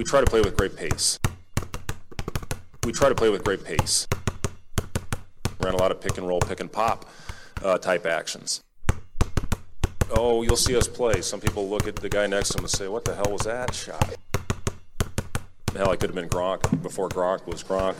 we try to play with great pace. We try to play with great pace. Ran a lot of pick and roll, pick and pop uh, type actions. Oh, you'll see us play. Some people look at the guy next to him and say, What the hell was that shot? Hell, I could have been Gronk before Gronk was Gronk.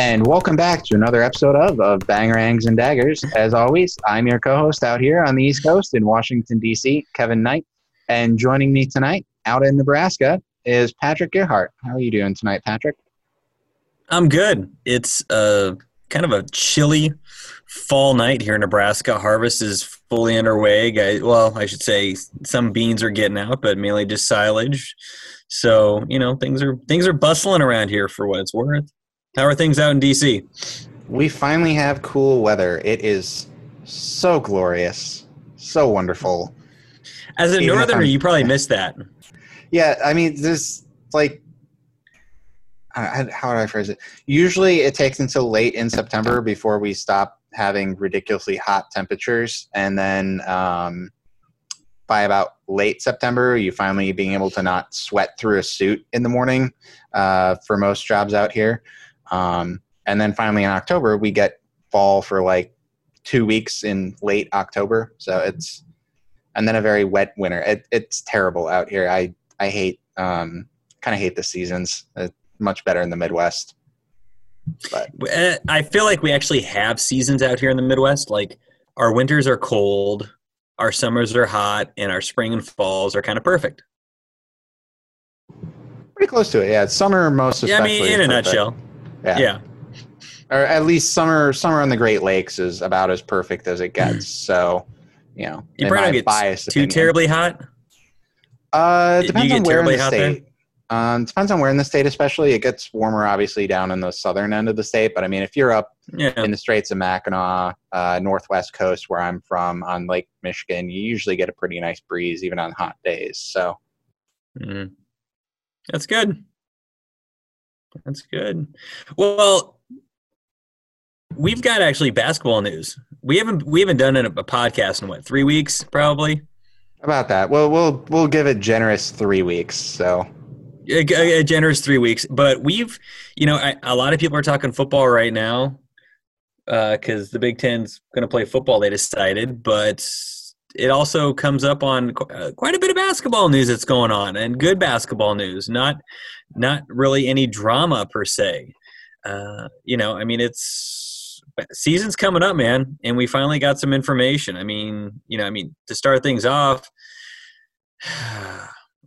And welcome back to another episode of, of Bangerangs and Daggers. As always, I'm your co host out here on the East Coast in Washington, D.C., Kevin Knight. And joining me tonight out in Nebraska is Patrick Gerhart. How are you doing tonight, Patrick? I'm good. It's uh, kind of a chilly fall night here in Nebraska. Harvest is fully underway. Guys, well, I should say some beans are getting out, but mainly just silage. So you know things are things are bustling around here for what it's worth. How are things out in DC? We finally have cool weather. It is so glorious, so wonderful. As a Even northerner, you probably missed that. Yeah, I mean, this like I- I- how do I phrase it? Usually, it takes until late in September before we stop having ridiculously hot temperatures, and then um, by about late September, you finally being able to not sweat through a suit in the morning uh, for most jobs out here. Um, and then finally in October, we get fall for like two weeks in late October. So it's and then a very wet winter. It, it's terrible out here. I I hate um, kind of hate the seasons. It's much better in the Midwest. But Uh, I feel like we actually have seasons out here in the Midwest. Like our winters are cold, our summers are hot, and our spring and falls are kind of perfect. pretty close to it. Yeah, summer most Yeah, I especially. mean, in a perfect. nutshell. Yeah. Yeah. or at least summer summer on the Great Lakes is about as perfect as it gets. so, you know, You probably don't get biased too opinion. terribly hot. Uh, depends on where in the state. Um, depends on where in the state, especially. It gets warmer, obviously, down in the southern end of the state. But I mean, if you're up Yeah. in the Straits of Mackinac, uh, northwest coast, where I'm from, on Lake Michigan, you usually get a pretty nice breeze, even on hot days. So, Mm. That's good. That's good. Well, we've got actually basketball news. We haven't we haven't done a, a podcast in what three weeks probably. about that, well, we'll we'll give it generous three weeks. So, A, a- generous three weeks, but we've you know I, a lot of people are talking football right now uh, because the Big Ten's going to play football. They decided, but it also comes up on uh, quite a bit of basketball news that's going on and good basketball news. Not not really any drama per se. Uh, you know, I mean, it's season's coming up, man, and we finally got some information. I mean, you know, I mean, to start things off,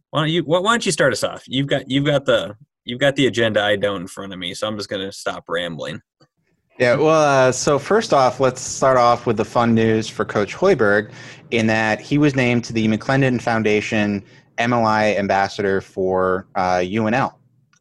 why don't you why don't you start us off? You've got you've got the you've got the agenda I don't in front of me, so I'm just gonna stop rambling. Yeah, well, uh, so first off, let's start off with the fun news for Coach Hoiberg in that he was named to the McLendon Foundation MLI ambassador for uh, UNL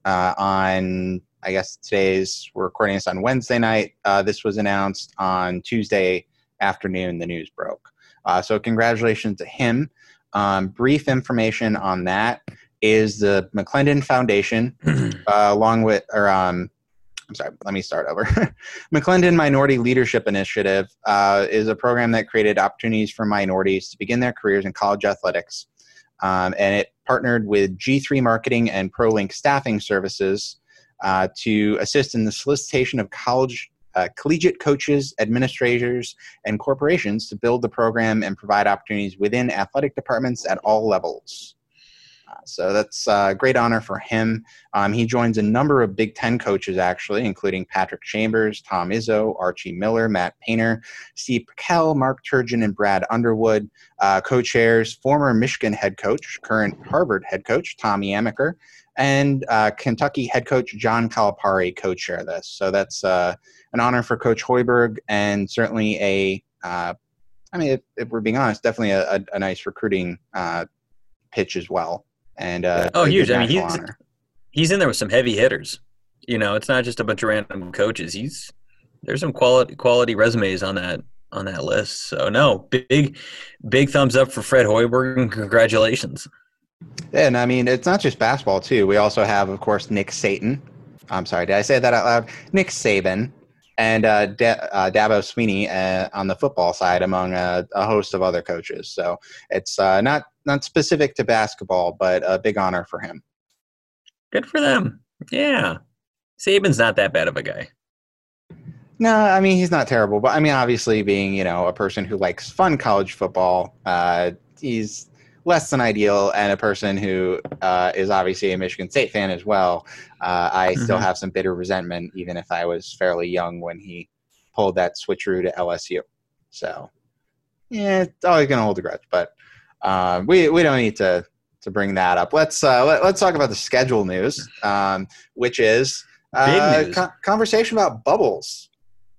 uh, on, I guess today's, we're recording this on Wednesday night. Uh, this was announced on Tuesday afternoon, the news broke. Uh, so congratulations to him. Um, brief information on that is the McLendon Foundation, uh, along with, or um, I'm sorry, let me start over. McLendon Minority Leadership Initiative uh, is a program that created opportunities for minorities to begin their careers in college athletics. Um, and it partnered with G3 Marketing and ProLink Staffing Services uh, to assist in the solicitation of college uh, collegiate coaches, administrators, and corporations to build the program and provide opportunities within athletic departments at all levels. Uh, so that's a great honor for him. Um, he joins a number of Big Ten coaches, actually, including Patrick Chambers, Tom Izzo, Archie Miller, Matt Painter, Steve Pikiell, Mark Turgeon, and Brad Underwood. Uh, co chairs former Michigan head coach, current Harvard head coach, Tommy Amaker, and uh, Kentucky head coach, John Calipari, co chair this. So that's uh, an honor for Coach Hoiberg and certainly a, uh, I mean, if, if we're being honest, definitely a, a, a nice recruiting uh, pitch as well. And uh, Oh, huge. I mean, he's- honor. He's in there with some heavy hitters. You know, it's not just a bunch of random coaches. He's there's some quality quality resumes on that on that list. So no, big big thumbs up for Fred Hoiberg and congratulations. And I mean, it's not just basketball too. We also have, of course, Nick Satan. I'm sorry, did I say that out loud? Nick Saban, and uh, da- uh, Dabo Swinney uh, on the football side, among a, a, host of other coaches. So it's uh, not not specific to basketball, but a big honor for him. Good for them. Yeah, Saban's not that bad of a guy. No, I mean he's not terrible, but I mean obviously being you know a person who likes fun college football, uh, he's less than ideal, and a person who uh, is obviously a Michigan State fan as well. Uh, I mm-hmm. still have some bitter resentment, even if I was fairly young when he pulled that switcheroo to LSU. So yeah, it's always gonna hold a grudge, but uh, we we don't need to to bring that up. Let's uh, let, us talk about the schedule news, um, which is uh, co- conversation about bubbles.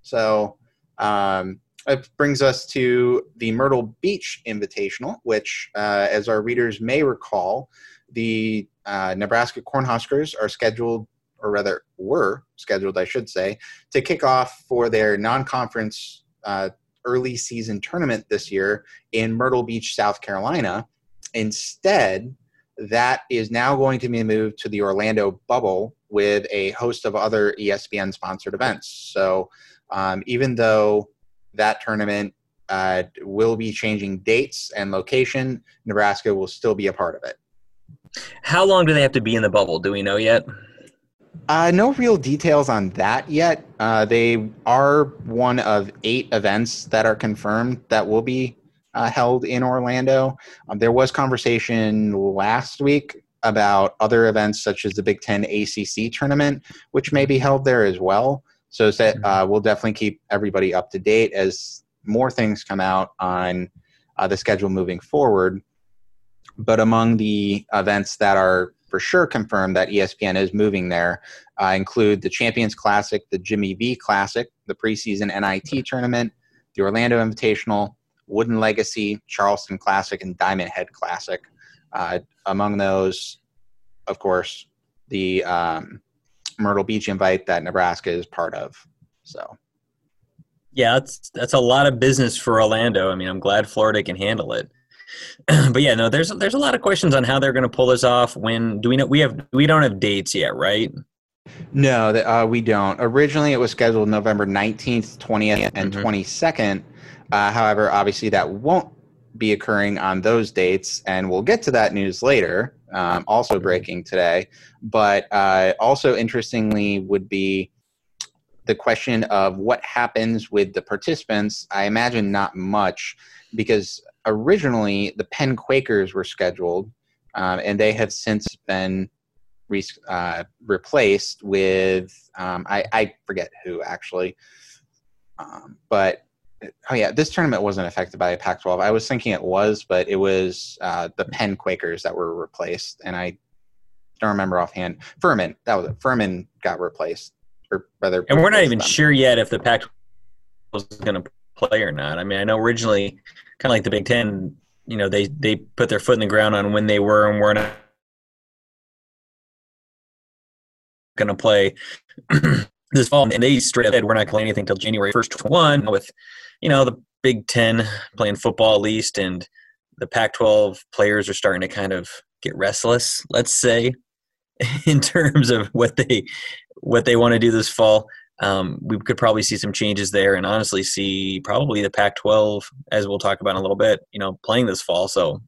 So um, it brings us to the Myrtle Beach Invitational, which, uh, as our readers may recall, the uh, Nebraska Cornhuskers are scheduled, or rather were scheduled, I should say, to kick off for their non-conference uh, early season tournament this year in Myrtle Beach, South Carolina. Instead, that is now going to be moved to the Orlando bubble with a host of other ESPN sponsored events. So um, even though that tournament uh, will be changing dates and location, Nebraska will still be a part of it. How long do they have to be in the bubble? Do we know yet? Uh, no real details on that yet. Uh, they are one of eight events that are confirmed that will be uh, held in Orlando. Um, there was conversation last week about other events such as the Big Ten ACC tournament, which may be held there as well. So mm-hmm. uh, we'll definitely keep everybody up to date as more things come out on uh, the schedule moving forward. But among the events that are for sure confirmed that ESPN is moving there uh, include the Champions Classic, the Jimmy V Classic, the preseason NIT tournament, the Orlando Invitational, Wooden Legacy, Charleston Classic, and Diamond Head Classic. Uh, among those, of course, the um, Myrtle Beach invite that Nebraska is part of. So, yeah, that's that's a lot of business for Orlando. I mean, I'm glad Florida can handle it. but yeah, no, there's there's a lot of questions on how they're going to pull this off. When do we know? We have we don't have dates yet, right? No, uh, we don't. Originally, it was scheduled November 19th, 20th, and mm-hmm. 22nd. Uh, however, obviously, that won't be occurring on those dates, and we'll get to that news later um, also breaking today. But uh, also interestingly would be the question of what happens with the participants. I imagine not much because originally the Penn Quakers were scheduled, um, and they have since been re- uh, replaced with um, I, I, forget who actually, um, but oh yeah, this tournament wasn't affected by a Pac-12. I was thinking it was, but it was uh, the Penn Quakers that were replaced, and I don't remember offhand. Furman, that was it. Furman got replaced, or rather. And we're not even them. sure yet if the Pac-12 was going to play or not. I mean, I know originally, kind of like the Big Ten, you know, they they put their foot in the ground on when they were and were not going to play. this fall, and they straight up said we're not playing anything until January first. One with you know, the Big Ten playing football at least, and the Pac 12 players are starting to kind of get restless, let's say, in terms of what they what they want to do this fall. Um, we could probably see some changes there, and honestly, see probably the Pac-12, as we'll talk about in a little bit, you know, playing this fall. So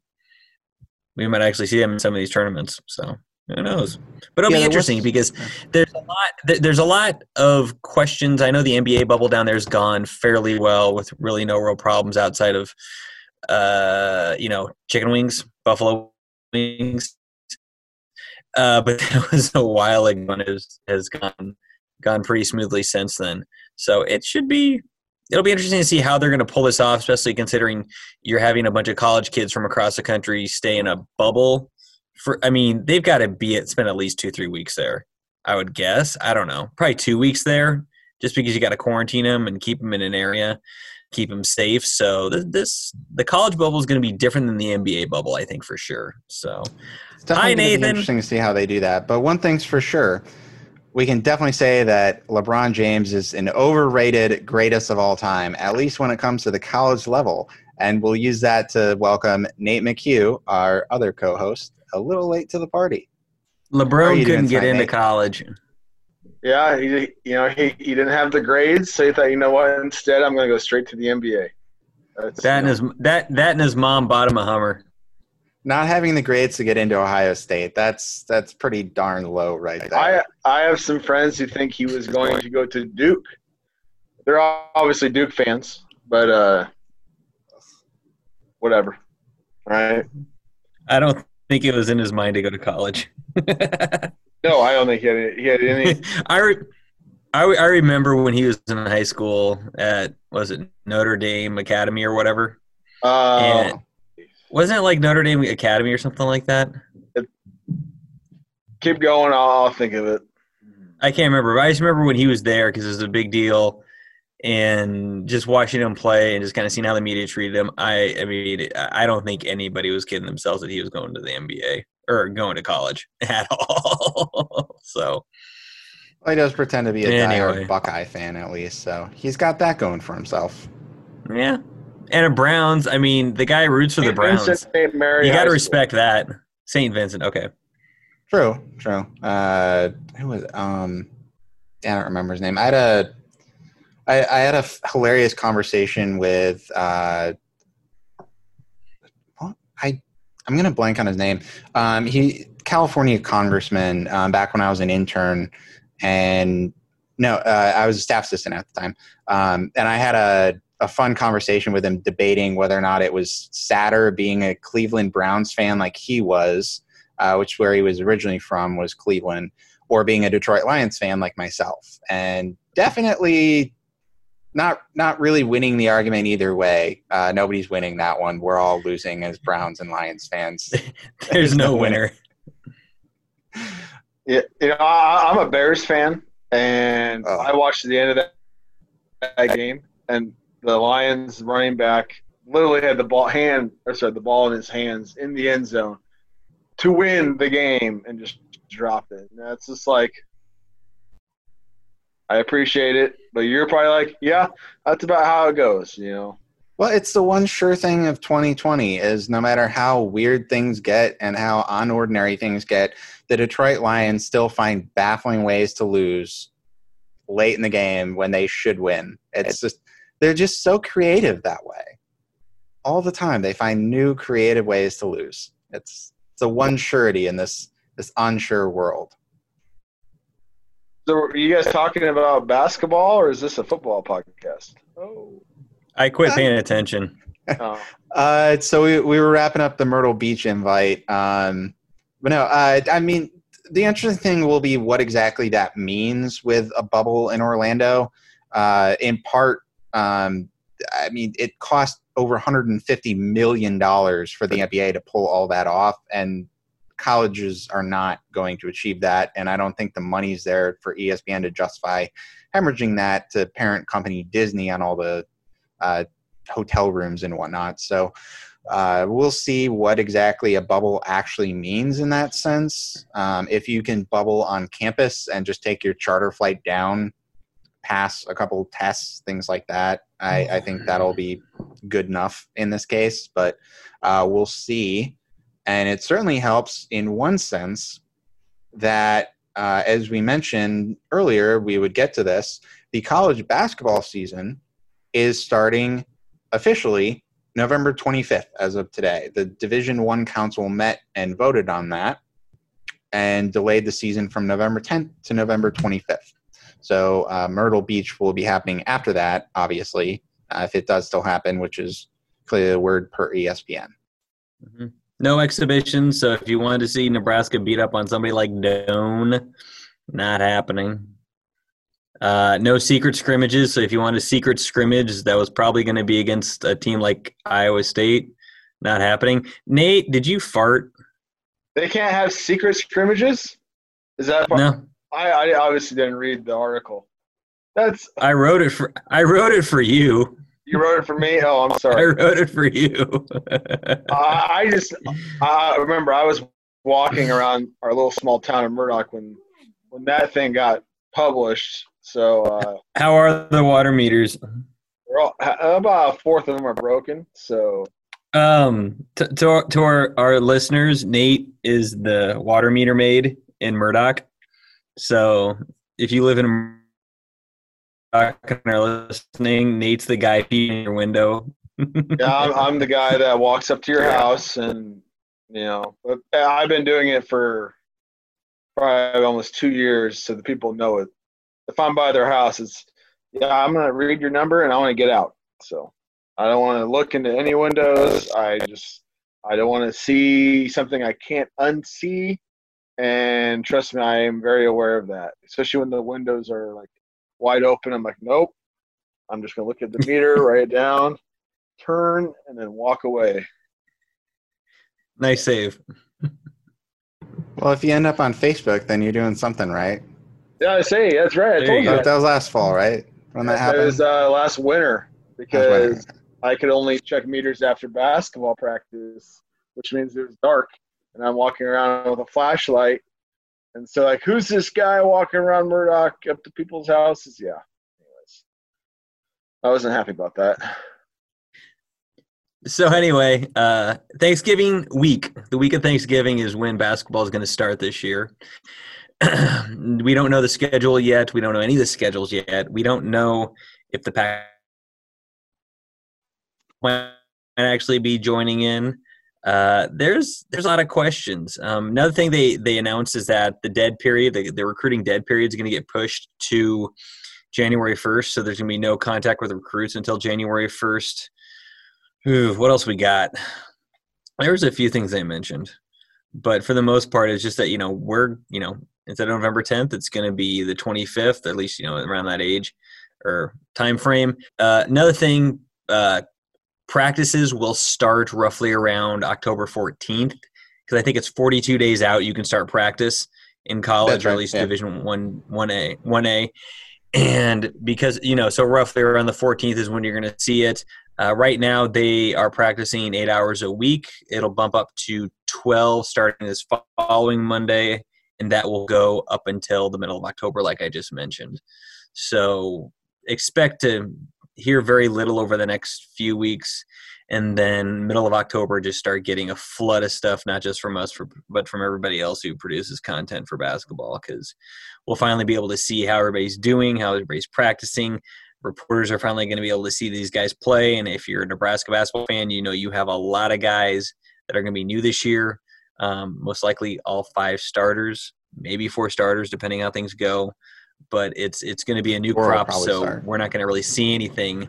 we might actually see them in some of these tournaments. So who knows? But it'll yeah, be interesting was, because there's a lot. There's a lot of questions. I know the NBA bubble down there's gone fairly well with really no real problems outside of, uh, you know, chicken wings, buffalo wings. Uh, but that was a while ago and it has, has gone gone pretty smoothly since then. So it should be it'll be interesting to see how they're going to pull this off, especially considering you're having a bunch of college kids from across the country stay in a bubble for I mean, they've got to be at spend at least two, three weeks there. I would guess. I don't know. Probably two weeks there, just because you got to quarantine them and keep them in an area, keep them safe. So this, this the college bubble is going to be different than the NBA bubble, I think for sure. So, hi Nathan. interesting to see how they do that. But one thing's for sure, we can definitely say that LeBron James is an overrated greatest of all time, at least when it comes to the college level. And we'll use that to welcome Nate McHugh, our other co-host, a little late to the party. LeBron couldn't get into college. Yeah, he, you know, he, he didn't have the grades, so he thought, you know what? Instead, I'm going to go straight to the NBA. That's, that and his that that and his mom bought him a Hummer. Not having the grades to get into Ohio State, that's that's pretty darn low right there. I I have some friends who think he was going to go to Duke. They're obviously Duke fans, but uh, whatever. Right? I don't think it was in his mind to go to college. no, I don't think he had, he had any. I, re- I, I remember when he was in high school at was it Notre Dame Academy or whatever. Uh, wasn't it like Notre Dame Academy or something like that? keep going. I'll, I'll think of it. I can't remember. I just remember when he was there because it was a big deal, and just watching him play and just kind of seeing how the media treated him. I, I mean, I don't think anybody was kidding themselves that he was going to the NBA or going to college at all. so. Well, he does pretend to be a anyway. diehard Buckeye fan, at least, so he's got that going for himself. Yeah, and a Browns. I mean, the guy roots for the Browns. you got to respect that. Saint Vincent. Okay. True. True. Uh, who was um? I don't remember his name. I had a, I, I had a f- hilarious conversation with uh. I, I'm gonna blank on his name. Um, he California congressman. Um, back when I was an intern, and no, uh, I was a staff assistant at the time. Um, and I had a a fun conversation with him debating whether or not it was sadder being a Cleveland Browns fan like he was, uh, which where he was originally from was Cleveland, or being a Detroit Lions fan like myself. And definitely not not really winning the argument either way. Uh, nobody's winning that one. We're all losing as Browns and Lions fans. There's no winner. Yeah, you know, I, am a Bears fan, and oh. I watched the end of that, that game, and the Lions running back literally had the ball hand or sorry the ball in his hands in the end zone to win the game and just dropped it. And that's just like I appreciate it, but you're probably like, yeah, that's about how it goes, you know. Well, it's the one sure thing of 2020 is no matter how weird things get and how unordinary things get, the Detroit Lions still find baffling ways to lose late in the game when they should win. It's just they're just so creative that way. All the time they find new creative ways to lose. It's it's a one surety in this this unsure world. So are you guys talking about basketball or is this a football podcast? Oh. I quit paying attention. oh. uh, so we, we were wrapping up the Myrtle Beach invite. Um, but no, uh, I mean, the interesting thing will be what exactly that means with a bubble in Orlando. Uh, in part, um, I mean, it cost over 150 million dollars for the NBA to pull all that off, and colleges are not going to achieve that. And I don't think the money's there for ESPN to justify hemorrhaging that to parent company Disney on all the uh, hotel rooms and whatnot. So uh, we'll see what exactly a bubble actually means in that sense. Um, if you can bubble on campus and just take your charter flight down, pass a couple tests, things like that, I, I think that'll be good enough in this case. But uh, we'll see. And it certainly helps in one sense that, uh, as we mentioned earlier, we would get to this. The college basketball season is starting officially November 25th, as of today. The Division One Council met and voted on that, and delayed the season from November 10th to November 25th. So uh, Myrtle Beach will be happening after that, obviously, uh, if it does still happen, which is clearly the word per ESPN. Mm-hmm. No exhibition. So if you wanted to see Nebraska beat up on somebody like Doane, not happening. Uh, no secret scrimmages. So if you want a secret scrimmage, that was probably going to be against a team like Iowa State. Not happening. Nate, did you fart? They can't have secret scrimmages. Is that part? no? I, I obviously didn't read the article. That's I wrote it for I wrote it for you. You wrote it for me. Oh, I'm sorry. I wrote it for you. uh, I just I remember I was walking around our little small town of Murdock when when that thing got published, so uh, how are the water meters? All, about a fourth of them are broken. So um, to to, our, to our, our listeners, Nate is the water meter maid in Murdock. So if you live in are listening, Nate's the guy peeing in your window. yeah, I'm, I'm, the guy that walks up to your house, and you know, uh, I've been doing it for probably almost two years, so the people know it. If I'm by their house, it's yeah, I'm gonna read your number and I want to get out. So I don't want to look into any windows. I just I don't want to see something I can't unsee. And trust me, I am very aware of that, especially when the windows are like wide open. I'm like, nope. I'm just gonna look at the meter, write it down, turn, and then walk away. Nice save. well, if you end up on Facebook, then you're doing something right. Yeah, I see. That's right. I told you. That. that was last fall, right? When that happened. It was uh, last winter because I could only check meters after basketball practice, which means it was dark, and I'm walking around with a flashlight. And so, like, who's this guy walking around Murdock up to people's houses? Yeah. Anyways, I wasn't happy about that. So anyway, uh, Thanksgiving week, the week of Thanksgiving is when basketball is going to start this year. we don't know the schedule yet. We don't know any of the schedules yet. We don't know if the Pac might actually be joining in. Uh, there's there's a lot of questions. Um, another thing they they announced is that the dead period, the, the recruiting dead period, is going to get pushed to January 1st. So there's going to be no contact with recruits until January 1st. Ooh, what else we got? There's a few things they mentioned, but for the most part, it's just that you know we're you know instead of November 10th, it's going to be the 25th, at least you know around that age or time frame. Uh, another thing, uh, practices will start roughly around October 14th because I think it's 42 days out. You can start practice in college, right, or at least yeah. Division One, One A, One A, and because you know, so roughly around the 14th is when you're going to see it. Uh, right now, they are practicing eight hours a week. It'll bump up to 12 starting this following Monday and that will go up until the middle of October, like I just mentioned. So expect to hear very little over the next few weeks, and then middle of October, just start getting a flood of stuff, not just from us, for, but from everybody else who produces content for basketball, because we'll finally be able to see how everybody's doing, how everybody's practicing. Reporters are finally going to be able to see these guys play, and if you're a Nebraska basketball fan, you know you have a lot of guys that are going to be new this year um, most likely all five starters, maybe four starters, depending how things go. But it's it's going to be a new or crop, so start. we're not going to really see anything.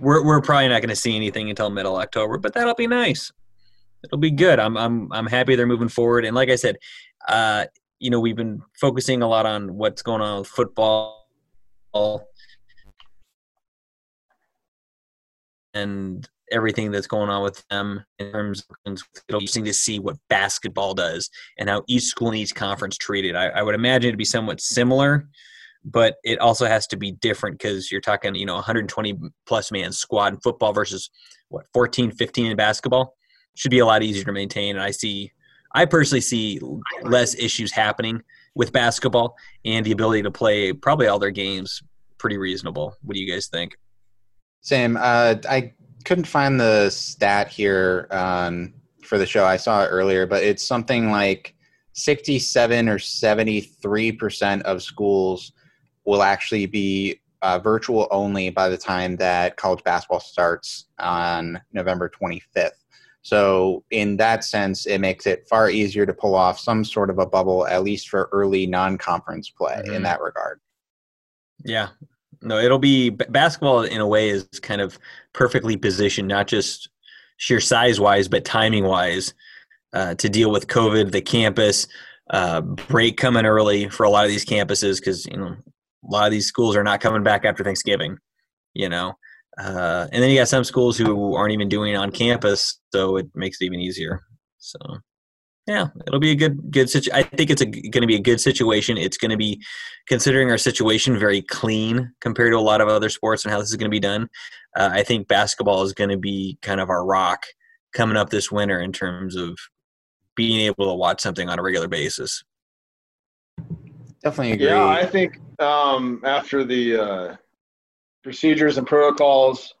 We're we're probably not going to see anything until middle October, but that'll be nice. It'll be good. I'm I'm I'm happy they're moving forward. And like I said, uh, you know, we've been focusing a lot on what's going on with football and everything that's going on with them in terms of it'll be interesting to see what basketball does and how each school and each conference treated. I, I would imagine it'd be somewhat similar, but it also has to be different because you're talking, you know, 120 plus man squad in football versus what 14, 15 in basketball should be a lot easier to maintain. And I see, I personally see less issues happening with basketball and the ability to play probably all their games pretty reasonable. What do you guys think? Same. Uh, I couldn't find the stat here um, for the show. I saw it earlier, but it's something like 67 or 73 percent of schools will actually be uh, virtual only by the time that college basketball starts on November 25th. So, in that sense, it makes it far easier to pull off some sort of a bubble, at least for early non conference play mm-hmm. in that regard. Yeah, no, it'll be basketball in a way is kind of perfectly positioned, not just sheer size wise, but timing wise, uh, to deal with COVID, the campus uh, break coming early for a lot of these campuses because you know a lot of these schools are not coming back after Thanksgiving, you know. Uh, and then you got some schools who aren't even doing it on campus, so it makes it even easier. So yeah, it'll be a good good. I think it's going to be a good situation. It's going to be considering our situation very clean compared to a lot of other sports and how this is going to be done. Uh, I think basketball is going to be kind of our rock coming up this winter in terms of being able to watch something on a regular basis. Definitely agree. Yeah, I think um, after the uh, procedures and protocols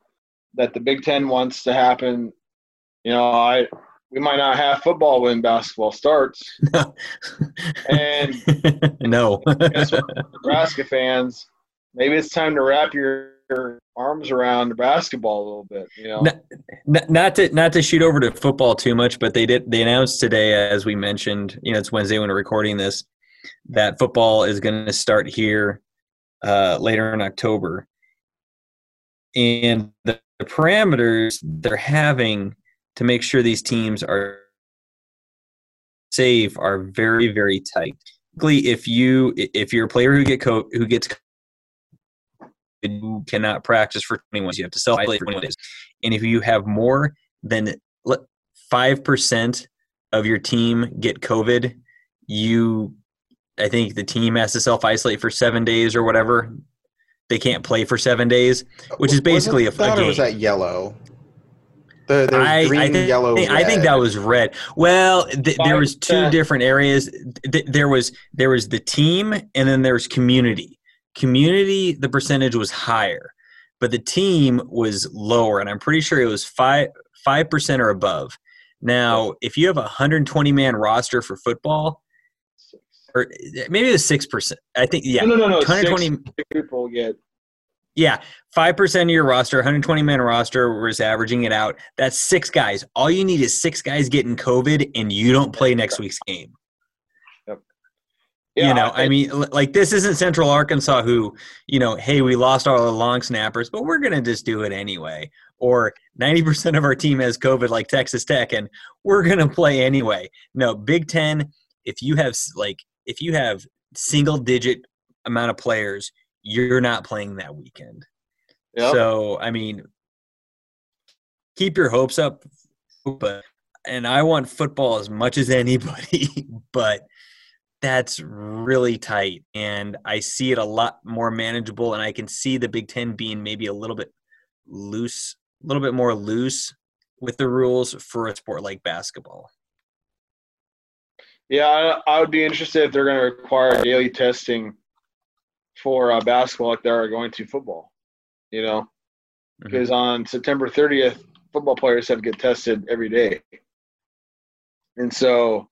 that the Big Ten wants to happen, you know, I we might not have football when basketball starts. and no, guess what, Nebraska fans, maybe it's time to wrap your, your arms around the basketball a little bit. You know, not, not to not to shoot over to football too much, but they did they announced today, as we mentioned. You know, it's Wednesday when we're recording this, that football is going to start here uh, later in October, and the, the parameters they're having to make sure these teams are safe are very very tight. If you if you're a player who get co- who gets you cannot practice for 21 days. You have to self isolate for 21 days. And if you have more than five percent of your team get COVID, you I think the team has to self isolate for seven days or whatever. They can't play for seven days, which is basically a, a game. Was that yellow? The, I, green, I think, yellow, I think that was red. Well, th- there was two different areas. Th- there was there was the team, and then there was community. Community, the percentage was higher, but the team was lower, and I'm pretty sure it was five five percent or above. Now, if you have a 120 man roster for football, or maybe the six percent. I think yeah. No, no, no, no. 120 six people get yeah, five percent of your roster, 120 man roster, was averaging it out. That's six guys. All you need is six guys getting COVID, and you don't play next week's game. Yep. Yeah, you know, I, I mean, like this isn't Central Arkansas, who, you know, hey, we lost all the long snappers, but we're gonna just do it anyway. Or 90% of our team has COVID, like Texas Tech, and we're gonna play anyway. No, Big Ten. If you have like, if you have single digit amount of players you're not playing that weekend. Yep. So, I mean, keep your hopes up, but and I want football as much as anybody, but that's really tight and I see it a lot more manageable and I can see the Big 10 being maybe a little bit loose, a little bit more loose with the rules for a sport like basketball. Yeah, I, I would be interested if they're going to require daily testing for uh, basketball like they are going to football. You know, mm-hmm. because on September 30th, football players have to get tested every day, and so.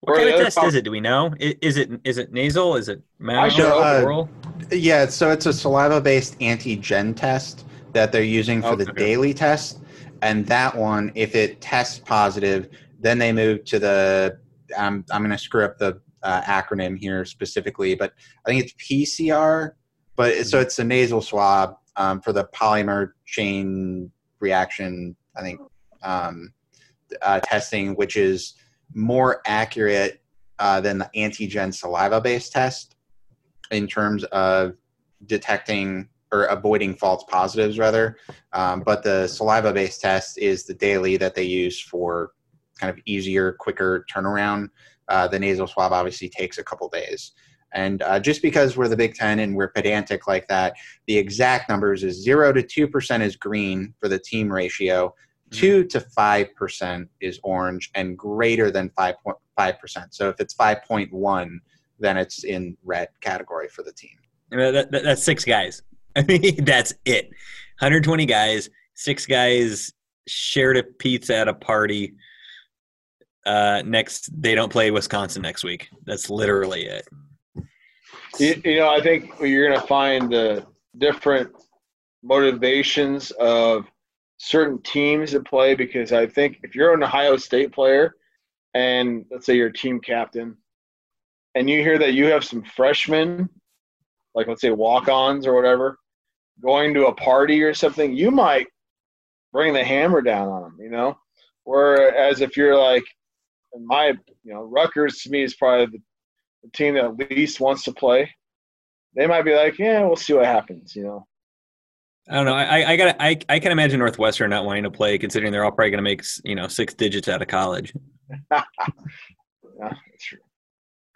What kind of test is it? Do we know? Is it is it nasal? Is it mouth? Uh, oral? Yeah, so it's a saliva-based antigen test that they're using for okay. the daily test, and that one, if it tests positive, then they move to the. I'm I'm going to screw up the uh, acronym here specifically, but I think it's PCR. But so it's a nasal swab um, for the polymer chain reaction. I think um, uh, testing, which is more accurate uh, than the antigen saliva-based test in terms of detecting or avoiding false positives, rather. Um, but the saliva-based test is the daily that they use for kind of easier, quicker turnaround. Uh, the nasal swab obviously takes a couple days. And uh, just because we're the Big Ten and we're pedantic like that, the exact numbers is zero to two percent is green for the team ratio, mm-hmm. two to five percent is orange, and greater than five point five percent. So if it's five point one, then it's in red category for the team. That, that, that's six guys. I mean, that's it. 120 guys, six guys shared a pizza at a party uh, next they don't play Wisconsin next week. That's literally it. You, you know, I think you're going to find the different motivations of certain teams that play because I think if you're an Ohio State player and let's say you're a team captain and you hear that you have some freshmen, like let's say walk-ons or whatever, going to a party or something, you might bring the hammer down on them, you know? Whereas if you're like, in my you know Rutgers to me is probably the, the team that at least wants to play. They might be like, yeah, we'll see what happens. You know. I don't know. I I got I I can imagine Northwestern not wanting to play, considering they're all probably going to make you know six digits out of college. yeah, that's true.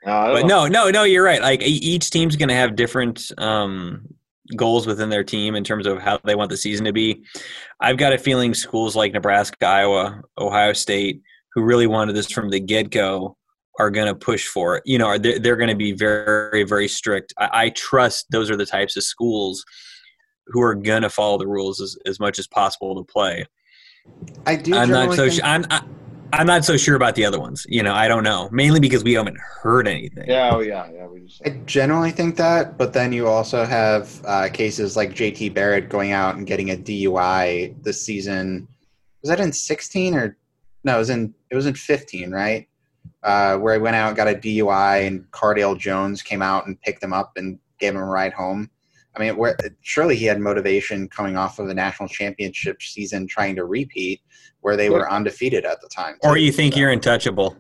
No, but know. no, no, no. You're right. Like each team's going to have different um, goals within their team in terms of how they want the season to be. I've got a feeling schools like Nebraska, Iowa, Ohio State who really wanted this from the get go are going to push for it. You know, they're, they're going to be very, very strict. I, I, trust those are the types of schools who are going to follow the rules as, as much as possible to play. I do. I'm not so. Think- I'm. I, I'm not so sure about the other ones. You know, I don't know. Mainly because we haven't heard anything. Yeah, oh yeah, yeah. We just. I generally think that, but then you also have uh, cases like JT Barrett going out and getting a DUI this season. Was that in 16 or no? It was in it was in 15, right? Uh, where I went out and got a DUI, and Cardale Jones came out and picked him up and gave him a ride home. I mean, where, surely he had motivation coming off of the national championship season, trying to repeat where they were undefeated at the time. Or you think so. you're untouchable?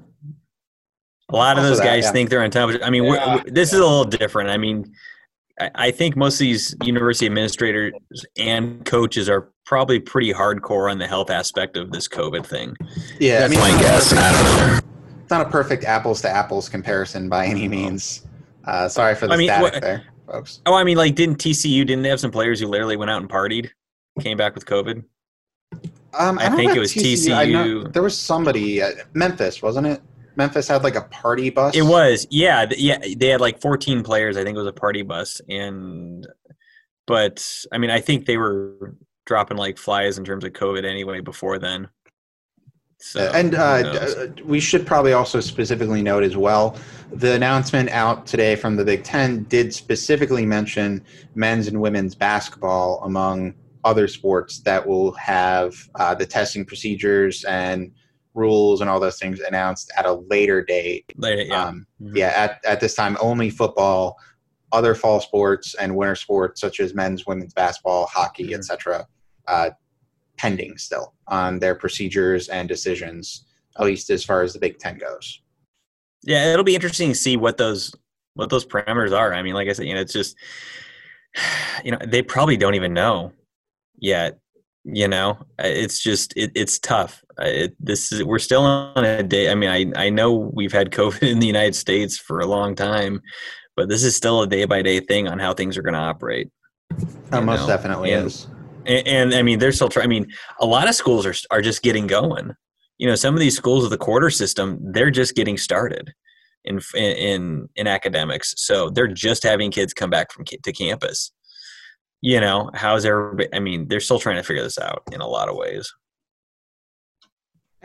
A lot of those guys that, yeah. think they're untouchable. I mean, yeah. this is a little different. I mean, I, I think most of these university administrators and coaches are probably pretty hardcore on the health aspect of this COVID thing. Yeah, That's I mean, my guess. It's not a perfect apples to apples comparison by any means. Uh, sorry for the I mean, static what, there folks. Oh, I mean, like, didn't TCU didn't they have some players who literally went out and partied, came back with COVID? Um, I, I think it was TCU. TCU. there was somebody, uh, Memphis, wasn't it? Memphis had like a party bus. It was, yeah, yeah. They had like 14 players. I think it was a party bus, and but I mean, I think they were dropping like flies in terms of COVID anyway before then. So, and uh, uh, we should probably also specifically note as well the announcement out today from the Big Ten did specifically mention men's and women's basketball among other sports that will have uh, the testing procedures and rules and all those things announced at a later date. Later, yeah. Um, mm-hmm. Yeah, at, at this time, only football, other fall sports, and winter sports such as men's, women's basketball, hockey, mm-hmm. etc. Uh, pending still on their procedures and decisions, at least as far as the Big Ten goes. Yeah, it'll be interesting to see what those what those parameters are. I mean, like I said, you know, it's just you know they probably don't even know yet. You know, it's just it, it's tough. It, this is we're still on a day. I mean, I I know we've had COVID in the United States for a long time, but this is still a day by day thing on how things are going to operate. Oh, most know? definitely and, is. And, and, I mean, they're still trying. I mean, a lot of schools are are just getting going. You know, some of these schools with the quarter system, they're just getting started in in in academics. So they're just having kids come back from to campus. You know, how's everybody? I mean, they're still trying to figure this out in a lot of ways.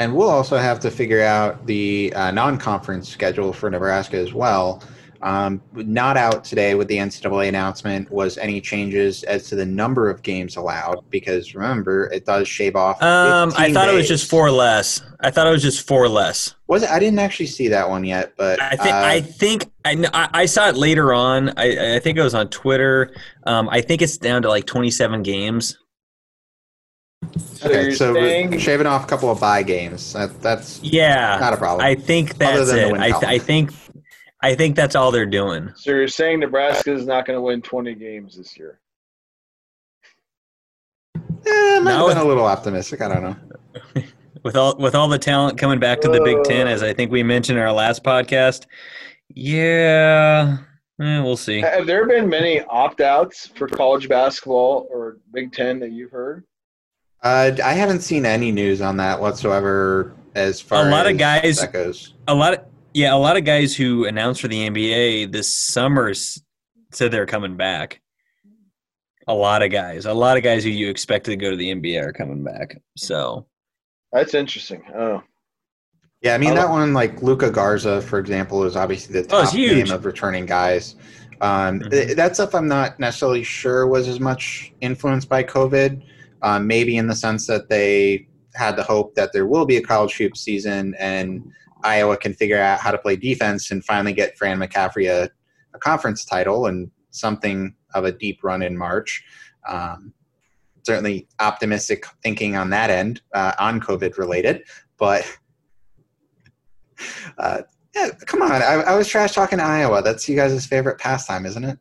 And we'll also have to figure out the uh, non-conference schedule for Nebraska as well. Um, not out today with the NCAA announcement was any changes as to the number of games allowed because remember it does shave off. Um, I thought days. it was just four less. I thought it was just four less. Was it? I didn't actually see that one yet, but I think uh, I think I, I saw it later on. I, I think it was on Twitter. Um, I think it's down to like twenty seven games. So okay, so saying, shaving off a couple of bye games. That, that's yeah, not a problem. I think that's it. I, I think I think that's all they're doing. So you're saying Nebraska is not going to win 20 games this year? Yeah, might no, have been a little optimistic. I don't know. with all with all the talent coming back to the Big Ten, as I think we mentioned in our last podcast, yeah, eh, we'll see. Have there been many opt outs for college basketball or Big Ten that you've heard? Uh, I haven't seen any news on that whatsoever. As far a lot as of guys, that goes. a lot of yeah, a lot of guys who announced for the NBA this summer said they're coming back. A lot of guys, a lot of guys who you expected to go to the NBA are coming back. So that's interesting. Oh, yeah. I mean, that one, like Luka Garza, for example, is obviously the oh, top oh, of returning guys. Um, mm-hmm. That stuff I'm not necessarily sure was as much influenced by COVID. Um, maybe in the sense that they had the hope that there will be a college hoop season and Iowa can figure out how to play defense and finally get Fran McCaffery a, a conference title and something of a deep run in March. Um, certainly optimistic thinking on that end, uh, on COVID related, but uh, yeah, come on. I, I, was trash talking Iowa. That's you guys' favorite pastime, isn't it?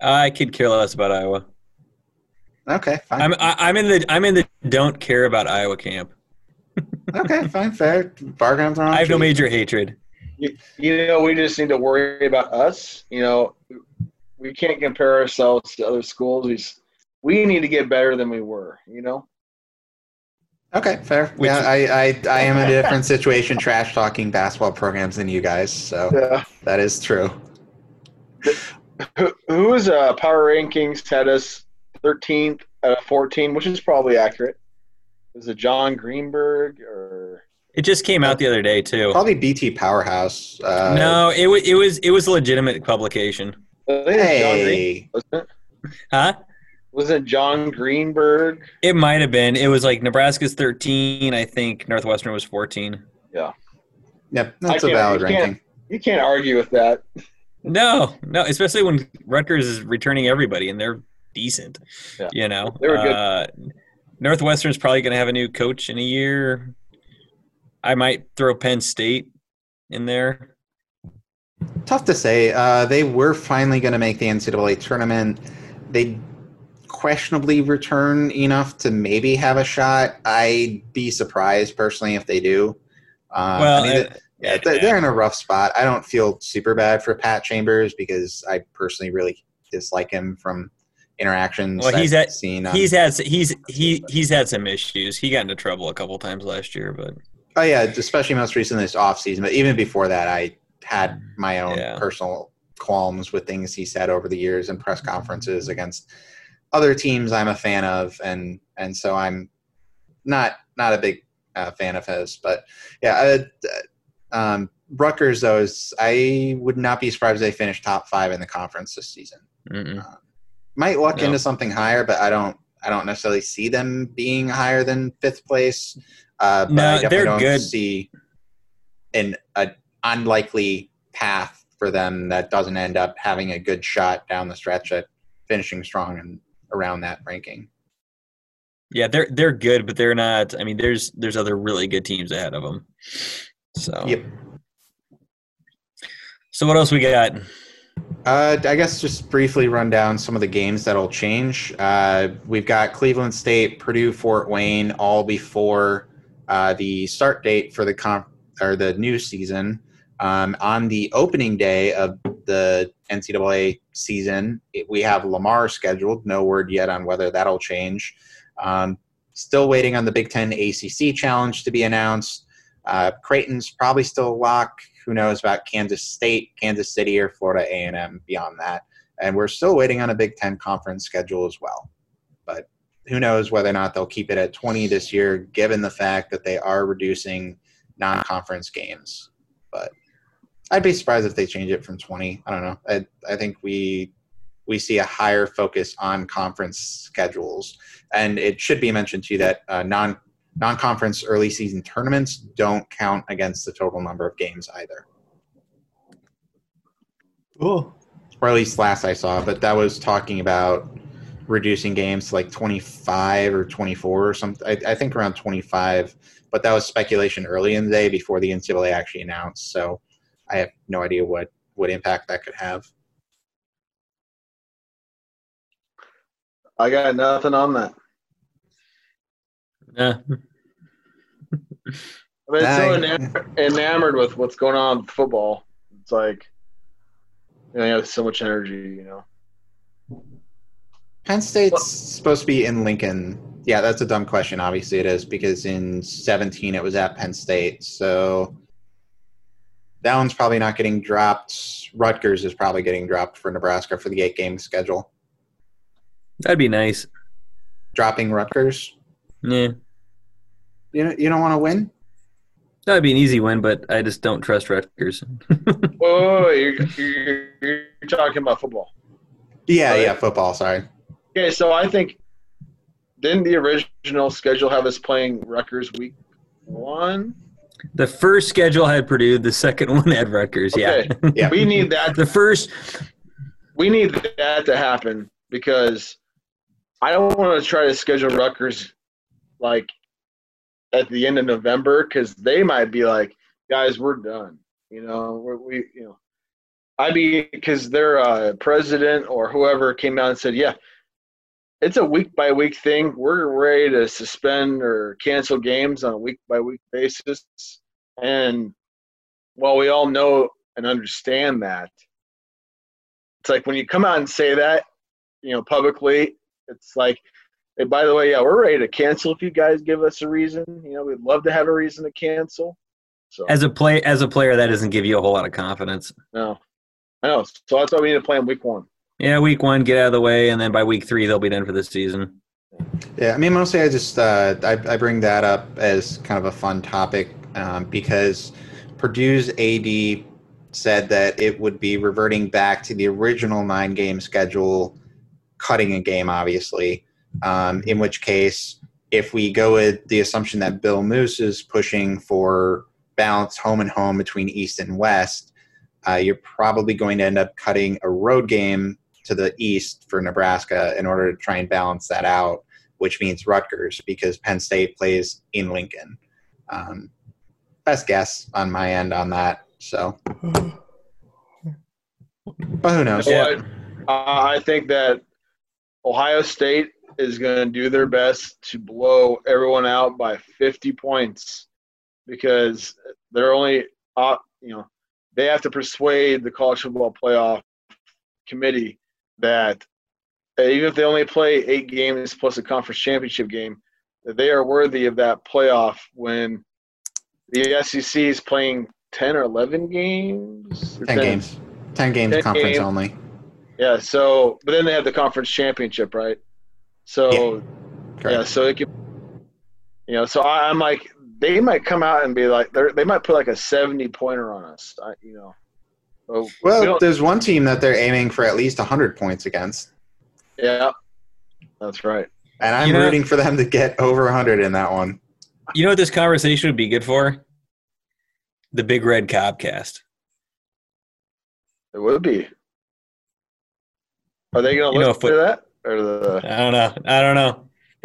I could care less about Iowa. Okay, fine. I'm I, am i am in the I'm in the don't care about Iowa camp okay, fine, fair. Bargains I have no major hatred. You, you know, we just need to worry about us. You know, we can't compare ourselves to other schools. We, we need to get better than we were. You know. Okay, fair. Which, yeah, I, I, I am in a different situation, trash talking basketball programs than you guys. So yeah. that is true. Who, who's uh, power rankings had us 13th out of 14, which is probably accurate. Is it John Greenberg or? It just came out the other day too. Probably BT Powerhouse. Uh, no, it was it was it was a legitimate publication. Hey. Huh? Was it John Greenberg? It might have been. It was like Nebraska's 13. I think Northwestern was 14. Yeah. Yep, that's a valid ranking. You can't argue with that. No, no, especially when Rutgers is returning everybody and they're decent. Yeah. You know, They were good. Uh, Northwestern's probably going to have a new coach in a year. I might throw Penn State in there. Tough to say. Uh, they were finally going to make the NCAA tournament. They questionably return enough to maybe have a shot. I'd be surprised personally if they do. Um, well, I mean, uh, yeah, they're, they're in a rough spot. I don't feel super bad for Pat Chambers because I personally really dislike him from interactions. Well, he's at- seen. on- he's had he's he he's had some issues. He got into trouble a couple times last year, but Oh yeah, especially most recently this off season. But even before that, I had my own Yeah. personal qualms with things he said over the years in press conferences against other teams I'm a fan of, and and so I'm not not a big uh, fan of his. But yeah, uh, um, Rutgers though is I would not be surprised if they finish top five in the conference this season. Might walk No. into something higher, but I don't I don't necessarily see them being higher than fifth place. Uh, but No, I definitely they're don't good. see an a unlikely path for them that doesn't end up having a good shot down the stretch at finishing strong and around that ranking. yeah, they're they're good, but they're not. I mean, there's there's other really good teams ahead of them. So Yep. So what else we got? Uh, I guess just briefly run down some of the games that'll change. Uh, we've got Cleveland State, Purdue, Fort Wayne, all before uh, the start date for the comp or the new season. Um, on the opening day of the NCAA season, it, we have Lamar scheduled. No word yet on whether that'll change. Um, still waiting on the Big Ten ACC challenge to be announced. Uh, Creighton's probably still a lock. Who knows about Kansas State, Kansas City, or Florida A&M beyond that? And we're still waiting on a Big Ten conference schedule as well. But who knows whether or not they'll keep it at 20 this year, given the fact that they are reducing non-conference games. But I'd be surprised if they change it from 20. I don't know. I, I think we we see a higher focus on conference schedules, and it should be mentioned too that uh, non non-conference early season tournaments don't count against the total number of games either. Cool. Or at least last I saw, but that was talking about reducing games to like 25 or 24 or something. I, I think around 25, but that was speculation early in the day before the NCAA actually announced. So I have no idea what what impact that could have. I got nothing on that. Yeah. I've been so enamored, enamored with what's going on with football. It's like, you know, you have so much energy, you know. Penn State's supposed to be in Lincoln. Yeah, that's a dumb question. Obviously, it is because in 17 it was at Penn State. So that one's probably not getting dropped. Rutgers is probably getting dropped for Nebraska for the eight game schedule. That'd be nice. Dropping Rutgers. Yeah. You know, you don't want to win. That'd be an easy win, but I just don't trust Rutgers. Whoa, whoa, whoa, you're, you're, you're talking about football. Yeah, Right. yeah, football. Sorry. Okay, so I think didn't the original schedule have us playing Rutgers week one? the first schedule had Purdue, the second one had Rutgers. Yeah. Yeah. We need that. the first, We need that to happen because I don't want to try to schedule Rutgers like at the end of November because they might be like, guys, we're done. You know, we're, we you know, I mean, because their uh, president or whoever came out and said, yeah, it's a week by week thing. We're ready to suspend or cancel games on a week by week basis. And while we all know and understand that, it's like when you come out and say that, you know, publicly, it's like, hey, by the way, yeah, we're ready to cancel if you guys give us a reason. You know, we'd love to have a reason to cancel. So as a play, as a player, that doesn't give you a whole lot of confidence. no, I know. So that's why we need to play in week one. Yeah, week one, get out of the way, and then by week three, they'll be done for the season. Yeah, I mean, mostly I just uh, I, I bring that up as kind of a fun topic. um, because Purdue's AD said that it would be reverting back to the original nine game schedule, cutting a game, obviously. Um, in which case, if we go with the assumption that Bill Moos is pushing for balance home and home between East and West, uh, you're probably going to end up cutting a road game to the east for Nebraska in order to try and balance that out, which means Rutgers because Penn State plays in Lincoln. Um, best guess on my end on that. So, but who knows? Yeah. I think that Ohio State is going to do their best to blow everyone out by 50 points because they're only, uh, you know, they have to persuade the college football playoff committee that even if they only play eight games plus a conference championship game, that they are worthy of that playoff when the SEC is playing 10 or 11 games? 10, 10 games. 10 games 10 conference games. only. Yeah, so, but then they have the conference championship, right? So, yeah, yeah so it could, you know, so I, am like, they might come out and be like, they they might put like a 70 pointer on us, I, you know. So well, we there's one team that they're aiming for at least 100 points against. Yeah, that's right. And I'm you know, rooting for them to get over 100 in that one. You know what this conversation would be good for? The Big Red Cobcast. It would be. Are they going to listen to that? Or the... I don't know. I don't know.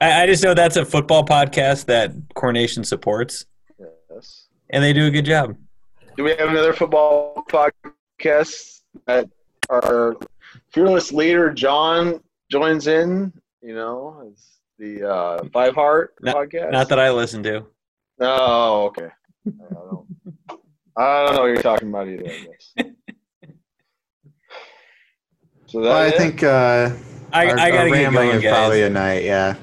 I, I, just know that's a football podcast that Corn Nation supports. Yes. And they do a good job. Do we have another football podcast that our fearless leader John joins in? You know, as the uh, Five Heart not, podcast. Not that I listen to. Oh, okay. I don't, I don't know what you're talking about either. I guess. So well, I think uh, I, our, I gotta our rambling going, is probably a night. Yeah.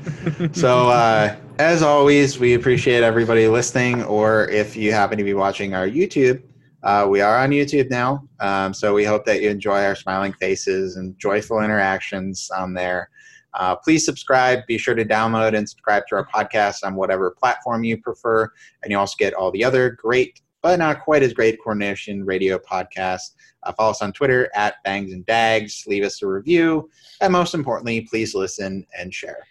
so uh, as always, we appreciate everybody listening, or if you happen to be watching our YouTube. Uh, we are on YouTube now, um, so we hope that you enjoy our smiling faces and joyful interactions on there. Uh, please subscribe. Be sure to download and subscribe to our podcast on whatever platform you prefer. And you also get all the other great, but not quite as great, Corn Nation Radio podcasts. Uh, follow us on Twitter at Bangs and Dags. Leave us a review. And most importantly, please listen and share.